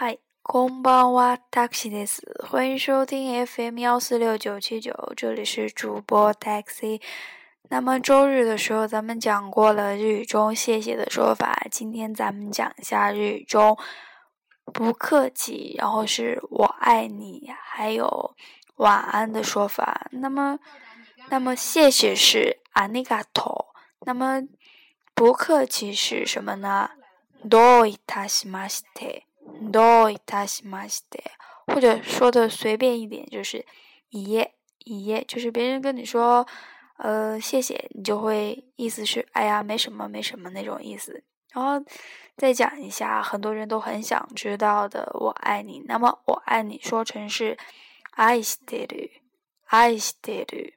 嗨，こんばんは、taxi です。欢迎收听 FM 幺四六九七九，这里是主播 taxi。那么周日的时候，咱们讲过了日语中谢谢的说法，今天咱们讲一下日语中不客气，然后是我爱你，还有晚安的说法。那么，那么谢谢是ありがとう。那么不客气是什么呢？どういたしまして。 どういたしまして。或者说的随便一点，就是一页一页，就是别人跟你说，呃，谢谢，你就会意思是，哎呀，没什么，没什么那种意思。然后再讲一下，很多人都很想知道的，我爱你。那么我爱你说成是愛してる，愛してる。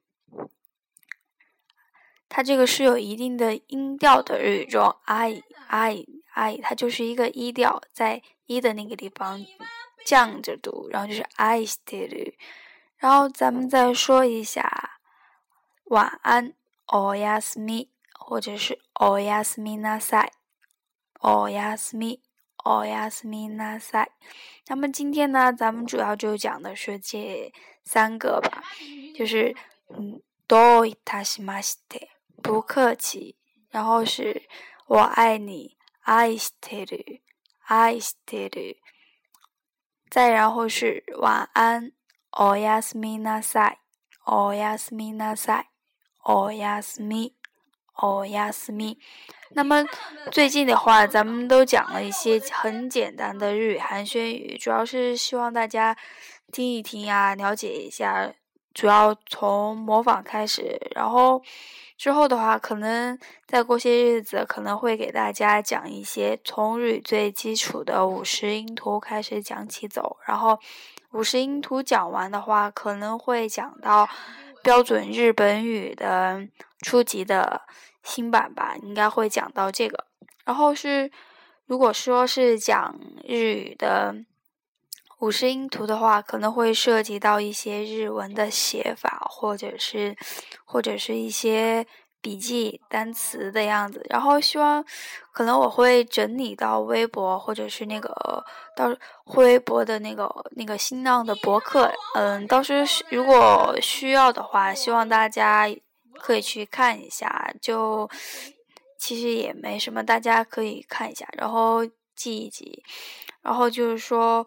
它这个是有一定的音调的日语中，i i i，它就是一个一调，在 一的那个地方降着读，然后就是 i still。然后咱们再说一下晚安，o yasmi，或者是 o yasmi nasai，o yasmi，o yasmi nasai。那么今天呢，咱们主要就讲的是这三个吧，就是嗯，do itashimashite。不客气，然后是我爱你，愛してる， 愛してる。再然后是晚安，おやすみなさい，おやすみなさい，おやすみ，おやすみ。那么最近的话，咱们都讲了一些很简单的日语寒暄语，主要是希望大家听一听呀，了解一下。 主要从模仿开始，然后之后的话，可能再过些日子，可能会给大家讲一些从日语最基础的五十音图开始讲起走，然后五十音图讲完的话，可能会讲到标准日本语的初级的新版吧，应该会讲到这个。然后是如果说是讲日语的。五十音图的话，可能会涉及到一些日文的写法，或者是，或者是一些笔记单词的样子。然后希望，可能我会整理到微博，或者是那个到微博的那个那个新浪的博客。嗯，到时如果需要的话，希望大家可以去看一下。就其实也没什么，大家可以看一下，然后记一记。然后就是说。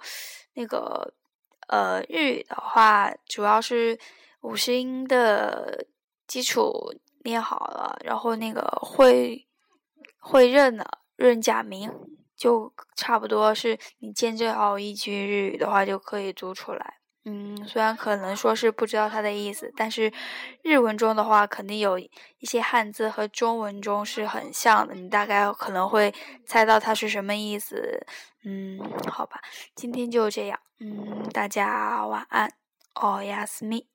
那个，呃，日语的话，主要是五十音的基础练好了，然后那个会会认了，认假名就差不多是你见证好一句日语的话，就可以读出来。嗯，虽然可能说是不知道它的意思，但是日文中的话，肯定有一些汉字和中文中是很像的，你大概可能会猜到它是什么意思。嗯，好吧，今天就这样。嗯，大家晚安，哦，亚斯米。